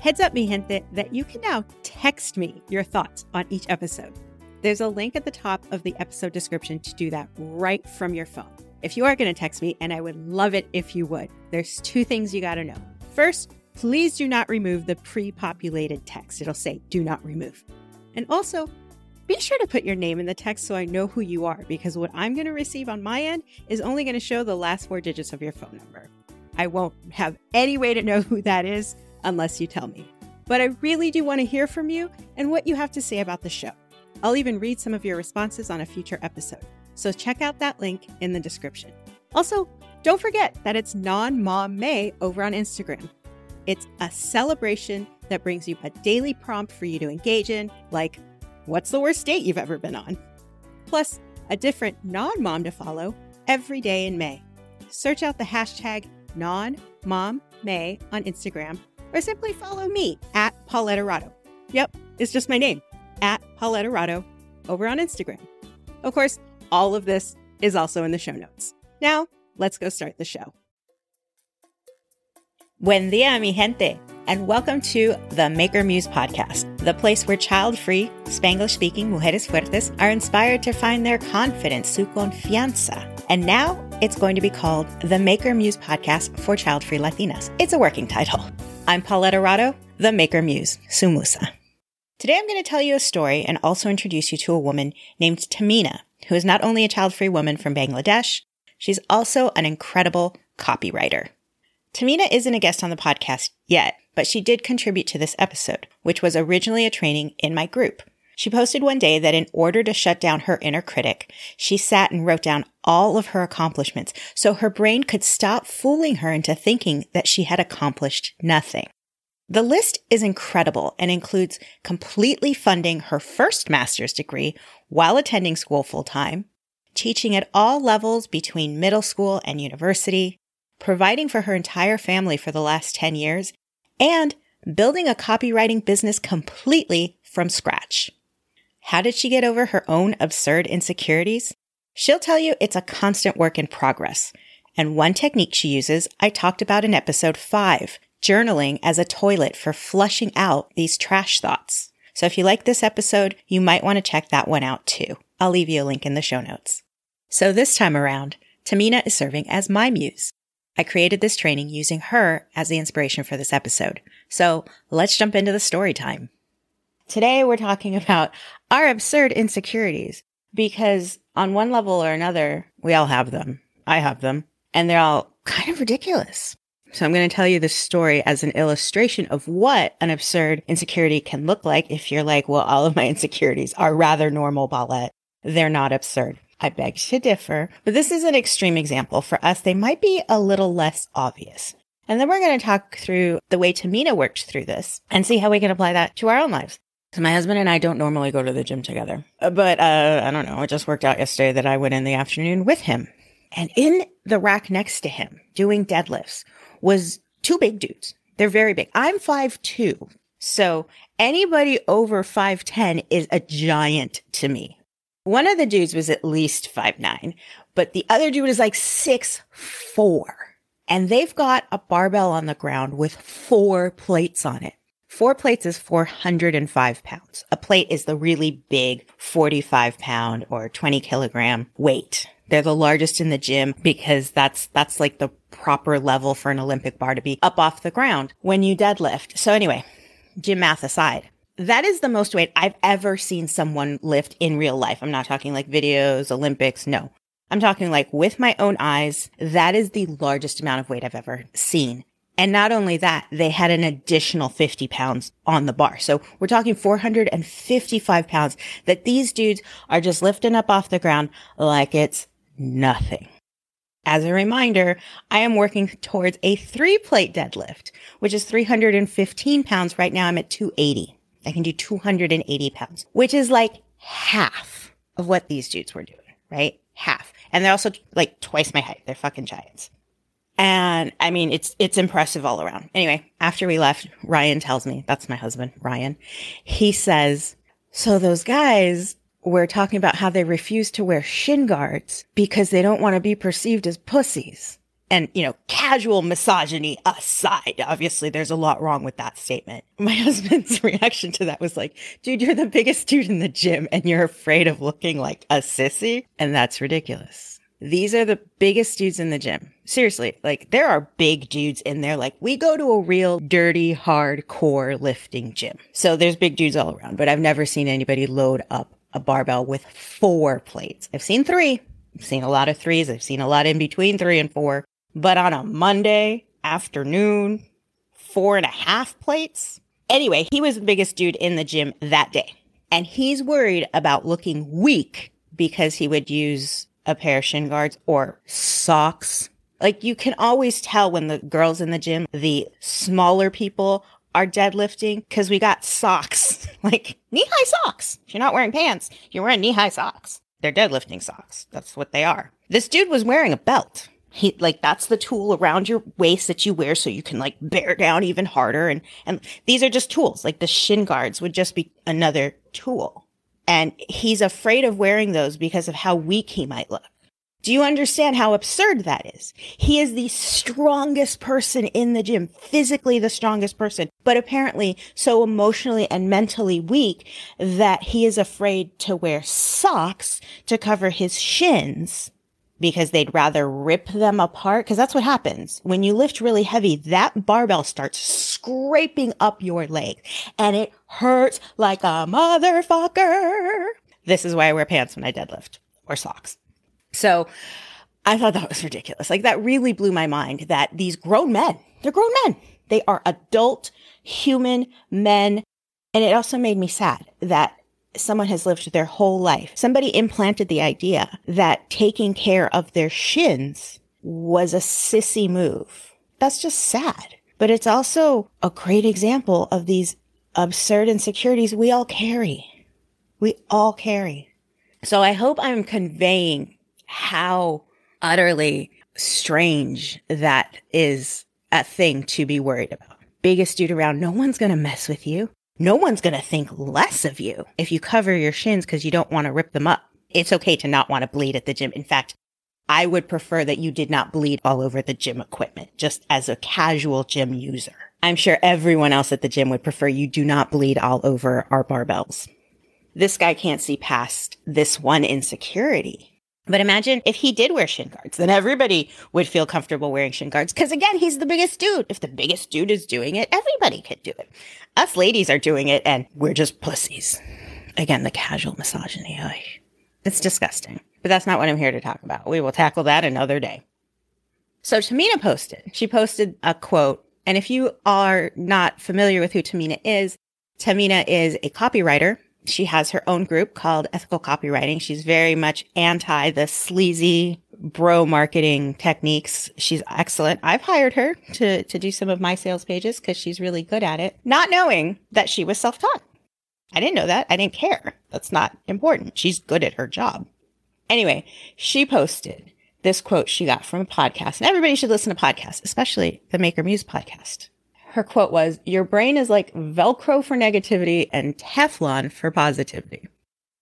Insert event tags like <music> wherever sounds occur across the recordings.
Heads up, mi gente, that you can now text me your thoughts on each episode. There's a link at the top of the episode description to do that right from your phone. If you are going to text me, and I would love it if you would, there's two things you got to know. First, please do not remove the pre populated text. It'll say do not remove. And also, be sure to put your name in the text so I know who you are because what I'm going to receive on my end is only going to show the last four digits of your phone number. I won't have any way to know who that is unless you tell me. But I really do want to hear from you and what you have to say about the show. I'll even read some of your responses on a future episode. So check out that link in the description. Also, don't forget that it's Non Mom May over on Instagram. It's a celebration that brings you a daily prompt for you to engage in, like what's the worst date you've ever been on? Plus, a different non mom to follow every day in May. Search out the hashtag non mom May on Instagram or simply follow me at Paulette Erato. Yep, it's just my name, at Paulette Erato over on Instagram. Of course, all of this is also in the show notes. Now, let's go start the show. Buen dia, mi gente, and welcome to the Maker Muse podcast, the place where child free, Spanglish speaking mujeres fuertes are inspired to find their confidence, su confianza. And now it's going to be called the Maker Muse podcast for child free Latinas. It's a working title. I'm Paulette Erato, the Maker Muse, Sumusa. Today I'm going to tell you a story and also introduce you to a woman named Tahmina, who is not only a child free woman from Bangladesh, she's also an incredible copywriter. Tahmina isn't a guest on the podcast yet, but she did contribute to this episode, which was originally a training in my group. She posted one day that in order to shut down her inner critic, she sat and wrote down all of her accomplishments so her brain could stop fooling her into thinking that she had accomplished nothing. The list is incredible and includes completely funding her first master's degree while attending school full time, teaching at all levels between middle school and university, providing for her entire family for the last 10 years, and building a copywriting business completely from scratch. How did she get over her own absurd insecurities? She'll tell you it's a constant work in progress. And one technique she uses, I talked about in episode five, journaling as a toilet for flushing out these trash thoughts. So if you like this episode, you might want to check that one out too. I'll leave you a link in the show notes. So this time around, Tahmina is serving as my muse. I created this training using her as the inspiration for this episode. So let's jump into the story time. Today we're talking about our absurd insecurities because on one level or another, we all have them. I have them and they're all kind of ridiculous. So I'm going to tell you this story as an illustration of what an absurd insecurity can look like if you're like, well, all of my <laughs> insecurities are rather normal, Paulette. They're not absurd. I beg to differ, but this is an extreme example. For us, they might be a little less obvious. And then we're going to talk through the way Tahmina worked through this and see how we can apply that to our own lives. So my husband and I don't normally go to the gym together, uh, but uh, I don't know. It just worked out yesterday that I went in the afternoon with him. And in the rack next to him doing deadlifts was two big dudes. They're very big. I'm five two, So anybody over 5'10 is a giant to me. One of the dudes was at least five nine, but the other dude is like six four. And they've got a barbell on the ground with four plates on it. Four plates is 405 pounds. A plate is the really big 45 pound or 20 kilogram weight. They're the largest in the gym because that's, that's like the proper level for an Olympic bar to be up off the ground when you deadlift. So anyway, gym math aside, that is the most weight I've ever seen someone lift in real life. I'm not talking like videos, Olympics. No, I'm talking like with my own eyes. That is the largest amount of weight I've ever seen. And not only that, they had an additional 50 pounds on the bar. So we're talking 455 pounds that these dudes are just lifting up off the ground like it's nothing. As a reminder, I am working towards a three plate deadlift, which is 315 pounds. Right now I'm at 280. I can do 280 pounds, which is like half of what these dudes were doing, right? Half. And they're also like twice my height. They're fucking giants. And I mean, it's, it's impressive all around. Anyway, after we left, Ryan tells me, that's my husband, Ryan. He says, so those guys were talking about how they refuse to wear shin guards because they don't want to be perceived as pussies. And, you know, casual misogyny aside, obviously there's a lot wrong with that statement. <laughs> My husband's reaction to that was like, dude, you're the biggest dude in the gym and you're afraid of looking like a sissy. And that's ridiculous. These are the biggest dudes in the gym. Seriously, like there are big dudes in there. Like we go to a real dirty, hardcore lifting gym. So there's big dudes all around, but I've never seen anybody load up a barbell with four plates. I've seen three. I've seen a lot of threes. I've seen a lot in between three and four. But on a Monday afternoon, four and a half plates. Anyway, he was the biggest dude in the gym that day. And he's worried about looking weak because he would use a pair of shin guards or socks. Like you can always tell when the girls in the gym, the smaller people are deadlifting because we got socks, <laughs> like knee high socks. If you're not wearing pants, you're wearing knee high socks. They're deadlifting socks. That's what they are. This dude was wearing a belt. He like that's the tool around your waist that you wear so you can like bear down even harder and and these are just tools. Like the shin guards would just be another tool. And he's afraid of wearing those because of how weak he might look. Do you understand how absurd that is? He is the strongest person in the gym, physically the strongest person, but apparently so emotionally and mentally weak that he is afraid to wear socks to cover his shins because they'd rather rip them apart. Cause that's what happens. When you lift really heavy, that barbell starts scraping up your leg and it hurts like a motherfucker. This is why I wear pants when I deadlift or socks. So I thought that was ridiculous. Like that really blew my mind that these grown men, they're grown men. They are adult human men. And it also made me sad that someone has lived their whole life. Somebody implanted the idea that taking care of their shins was a sissy move. That's just sad. But it's also a great example of these absurd insecurities we all carry. We all carry. So I hope I'm conveying how utterly strange that is a thing to be worried about. Biggest dude around. No one's going to mess with you. No one's going to think less of you if you cover your shins because you don't want to rip them up. It's okay to not want to bleed at the gym. In fact, I would prefer that you did not bleed all over the gym equipment just as a casual gym user. I'm sure everyone else at the gym would prefer you do not bleed all over our barbells. This guy can't see past this one insecurity. But imagine if he did wear shin guards, then everybody would feel comfortable wearing shin guards. Cause again, he's the biggest dude. If the biggest dude is doing it, everybody could do it. Us ladies are doing it and we're just pussies. Again, the casual misogyny. It's disgusting. But that's not what I'm here to talk about. We will tackle that another day. So Tahmina posted, she posted a quote. And if you are not familiar with who Tahmina is, Tahmina is a copywriter she has her own group called Ethical Copywriting. She's very much anti the sleazy bro marketing techniques. She's excellent. I've hired her to, to do some of my sales pages because she's really good at it, not knowing that she was self taught. I didn't know that. I didn't care. That's not important. She's good at her job. Anyway, she posted this quote she got from a podcast, and everybody should listen to podcasts, especially the Maker Muse podcast her quote was, Your brain is like Velcro for negativity and Teflon for positivity.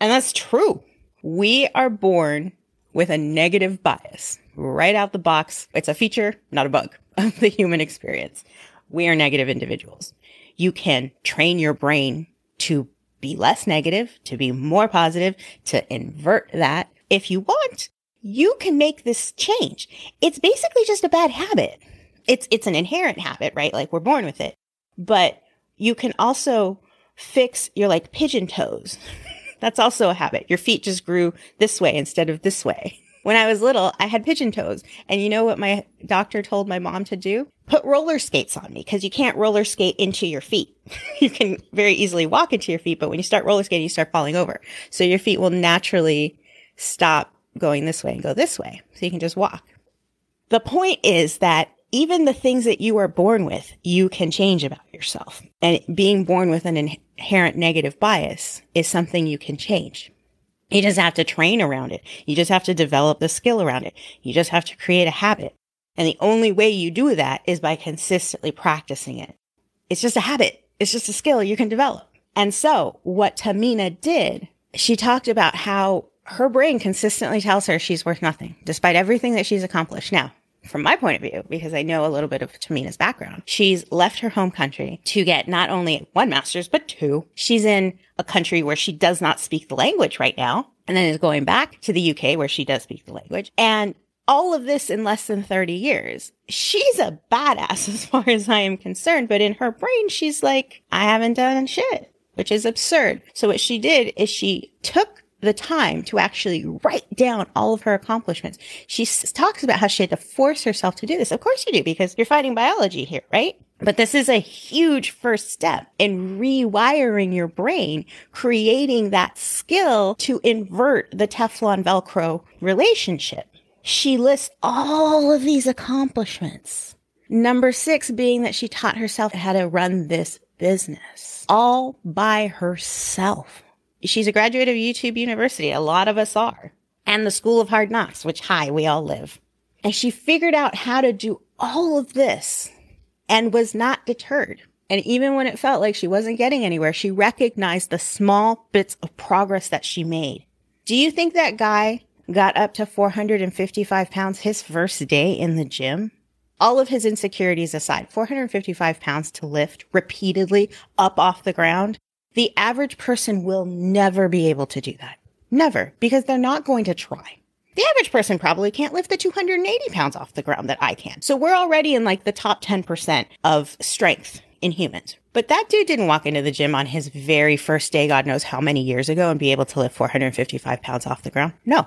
And that's true. We are born with a negative bias right out the box. It's a feature, not a bug <laughs> of the human experience. We are negative individuals. You can train your brain to be less negative, to be more positive, to invert that. If you want, you can make this change. It's basically just a bad habit it's it's an inherent habit, right? Like we're born with it. But you can also fix your like pigeon toes. <laughs> That's also a habit. Your feet just grew this way instead of this way. <laughs> When I was little, I had pigeon toes. And you know what my doctor told my mom to do? Put roller skates on me because you can't roller skate into your feet. <laughs> you can very easily walk into your feet, but when you start roller skating, you start falling over. So your feet will naturally stop going this way and go this way. So you can just walk. The point is that even the things that you are born with, you can change about yourself. And being born with an inherent negative bias is something you can change. You just have to train around it. You just have to develop the skill around it. You just have to create a habit. And the only way you do that is by consistently practicing it. It's just a habit. It's just a skill you can develop. And so what Tahmina did, she talked about how her brain consistently tells her she's worth nothing, despite everything that she's accomplished. Now, from my point of view, because I know a little bit of Tahmina's background, she's left her home country to get not only one master's, but two. She's in a country where she does not speak the language right now, and then is going back to the UK where she does speak the language. And all of this in less than 30 years. She's a badass <laughs> as far as I am concerned, but in her brain, she's like, I haven't done shit, which is absurd. So what she did is she took the time to actually write down all of her accomplishments. She s- talks about how she had to force herself to do this. Of course you do, because you're fighting biology here, right? But this is a huge first step in rewiring your brain, creating that skill to invert the Teflon Velcro relationship. She lists all of these accomplishments. Number six being that she taught herself how to run this business all by herself. She's a graduate of YouTube University. A lot of us are. And the School of Hard Knocks, which, hi, we all live. And she figured out how to do all of this and was not deterred. And even when it felt like she wasn't getting anywhere, she recognized the small bits of progress that she made. Do you think that guy got up to 455 pounds his first day in the gym? All of his insecurities aside, 455 pounds to lift repeatedly up off the ground. The average person will never be able to do that. Never, because they're not going to try. The average person probably can't lift the 280 pounds off the ground that I can. So we're already in like the top 10% of strength in humans. But that dude didn't walk into the gym on his very first day, God knows how many years ago, and be able to lift 455 pounds off the ground. No.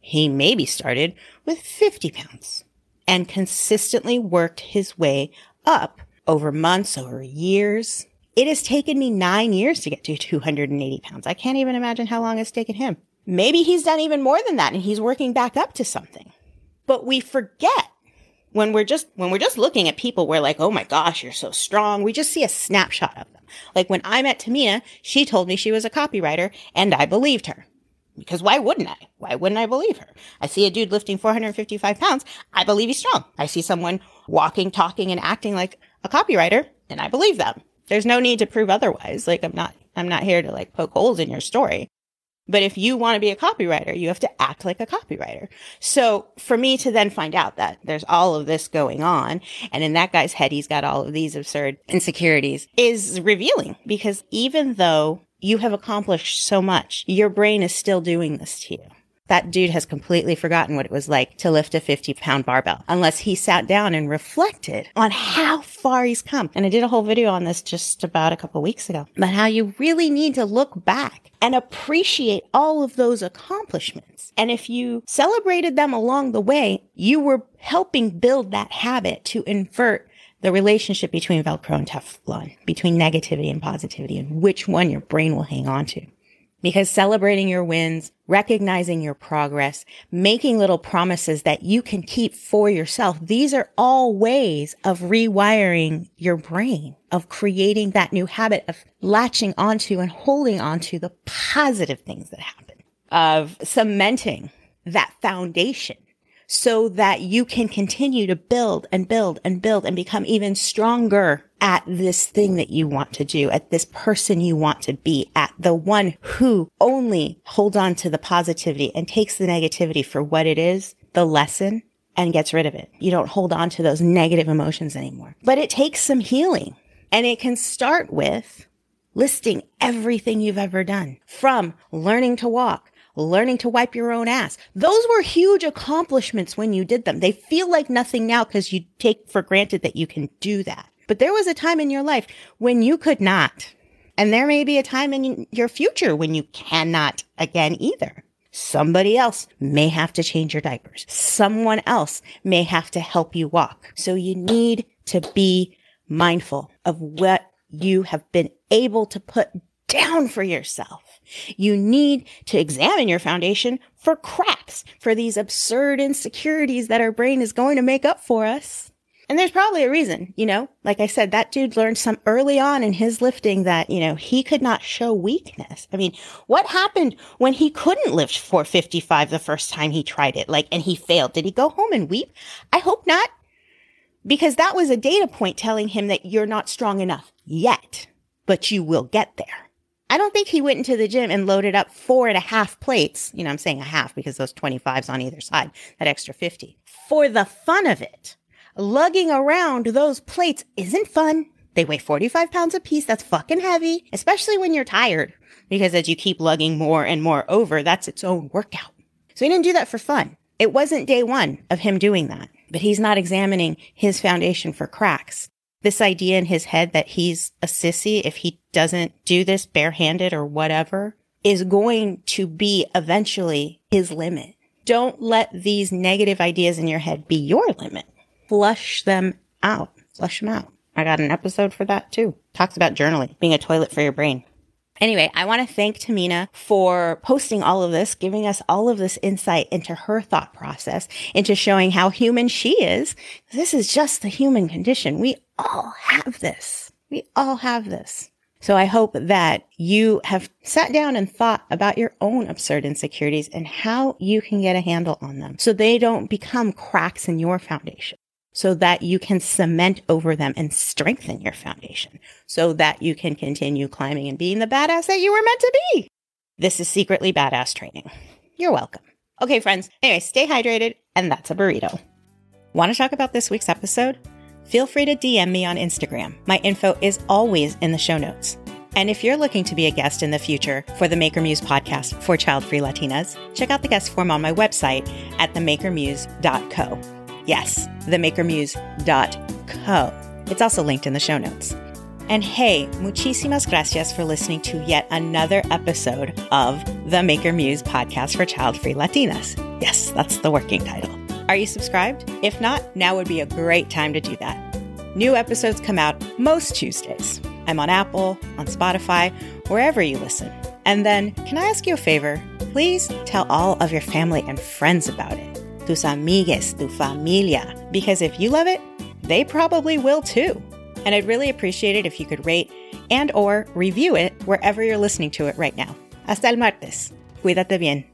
He maybe started with 50 pounds and consistently worked his way up over months, over years. It has taken me nine years to get to 280 pounds. I can't even imagine how long it's taken him. Maybe he's done even more than that and he's working back up to something. But we forget when we're just, when we're just looking at people, we're like, oh my gosh, you're so strong. We just see a snapshot of them. Like when I met Tahmina, she told me she was a copywriter and I believed her. Because why wouldn't I? Why wouldn't I believe her? I see a dude lifting 455 pounds. I believe he's strong. I see someone walking, talking, and acting like a copywriter, and I believe them. There's no need to prove otherwise. Like I'm not, I'm not here to like poke holes in your story. But if you want to be a copywriter, you have to act like a copywriter. So for me to then find out that there's all of this going on and in that guy's head, he's got all of these absurd insecurities is revealing because even though you have accomplished so much, your brain is still doing this to you. That dude has completely forgotten what it was like to lift a 50 pound barbell unless he sat down and reflected on how far he's come. And I did a whole video on this just about a couple weeks ago, but how you really need to look back and appreciate all of those accomplishments. And if you celebrated them along the way, you were helping build that habit to invert the relationship between Velcro and Teflon, between negativity and positivity, and which one your brain will hang on to. Because celebrating your wins, recognizing your progress, making little promises that you can keep for yourself, these are all ways of rewiring your brain, of creating that new habit of latching onto and holding onto the positive things that happen, of cementing that foundation so that you can continue to build and build and build and become even stronger at this thing that you want to do, at this person you want to be, at the one who only holds on to the positivity and takes the negativity for what it is, the lesson, and gets rid of it. You don't hold on to those negative emotions anymore. But it takes some healing and it can start with listing everything you've ever done from learning to walk, learning to wipe your own ass. Those were huge accomplishments when you did them. They feel like nothing now because you take for granted that you can do that. But there was a time in your life when you could not. And there may be a time in your future when you cannot again either. Somebody else may have to change your diapers. Someone else may have to help you walk. So you need to be mindful of what you have been able to put down for yourself. You need to examine your foundation for cracks, for these absurd insecurities that our brain is going to make up for us. And there's probably a reason, you know, like I said, that dude learned some early on in his lifting that, you know, he could not show weakness. I mean, what happened when he couldn't lift 455 the first time he tried it? Like, and he failed. Did he go home and weep? I hope not. Because that was a data point telling him that you're not strong enough yet, but you will get there. I don't think he went into the gym and loaded up four and a half plates. You know, I'm saying a half because those 25s on either side, that extra 50 for the fun of it. Lugging around those plates isn't fun. They weigh 45 pounds a piece. That's fucking heavy, especially when you're tired because as you keep lugging more and more over, that's its own workout. So he didn't do that for fun. It wasn't day one of him doing that, but he's not examining his foundation for cracks. This idea in his head that he's a sissy if he doesn't do this barehanded or whatever is going to be eventually his limit. Don't let these negative ideas in your head be your limit. Flush them out. Flush them out. I got an episode for that too. Talks about journaling, being a toilet for your brain. Anyway, I want to thank Tahmina for posting all of this, giving us all of this insight into her thought process, into showing how human she is. This is just the human condition. We all have this. We all have this. So I hope that you have sat down and thought about your own absurd insecurities and how you can get a handle on them so they don't become cracks in your foundation so that you can cement over them and strengthen your foundation so that you can continue climbing and being the badass that you were meant to be. This is secretly badass training. You're welcome. Okay, friends. Anyway, stay hydrated, and that's a burrito. Want to talk about this week's episode? Feel free to DM me on Instagram. My info is always in the show notes. And if you're looking to be a guest in the future for the Maker Muse podcast for child free Latinas, check out the guest form on my website at themakermuse.co. Yes, themakermuse.co. It's also linked in the show notes. And hey, muchísimas gracias for listening to yet another episode of the Maker Muse podcast for child free Latinas. Yes, that's the working title. Are you subscribed? If not, now would be a great time to do that. New episodes come out most Tuesdays. I'm on Apple, on Spotify, wherever you listen. And then, can I ask you a favor? Please tell all of your family and friends about it tus amigues, tu familia. Because if you love it, they probably will too. And I'd really appreciate it if you could rate and or review it wherever you're listening to it right now. Hasta el martes. Cuídate bien.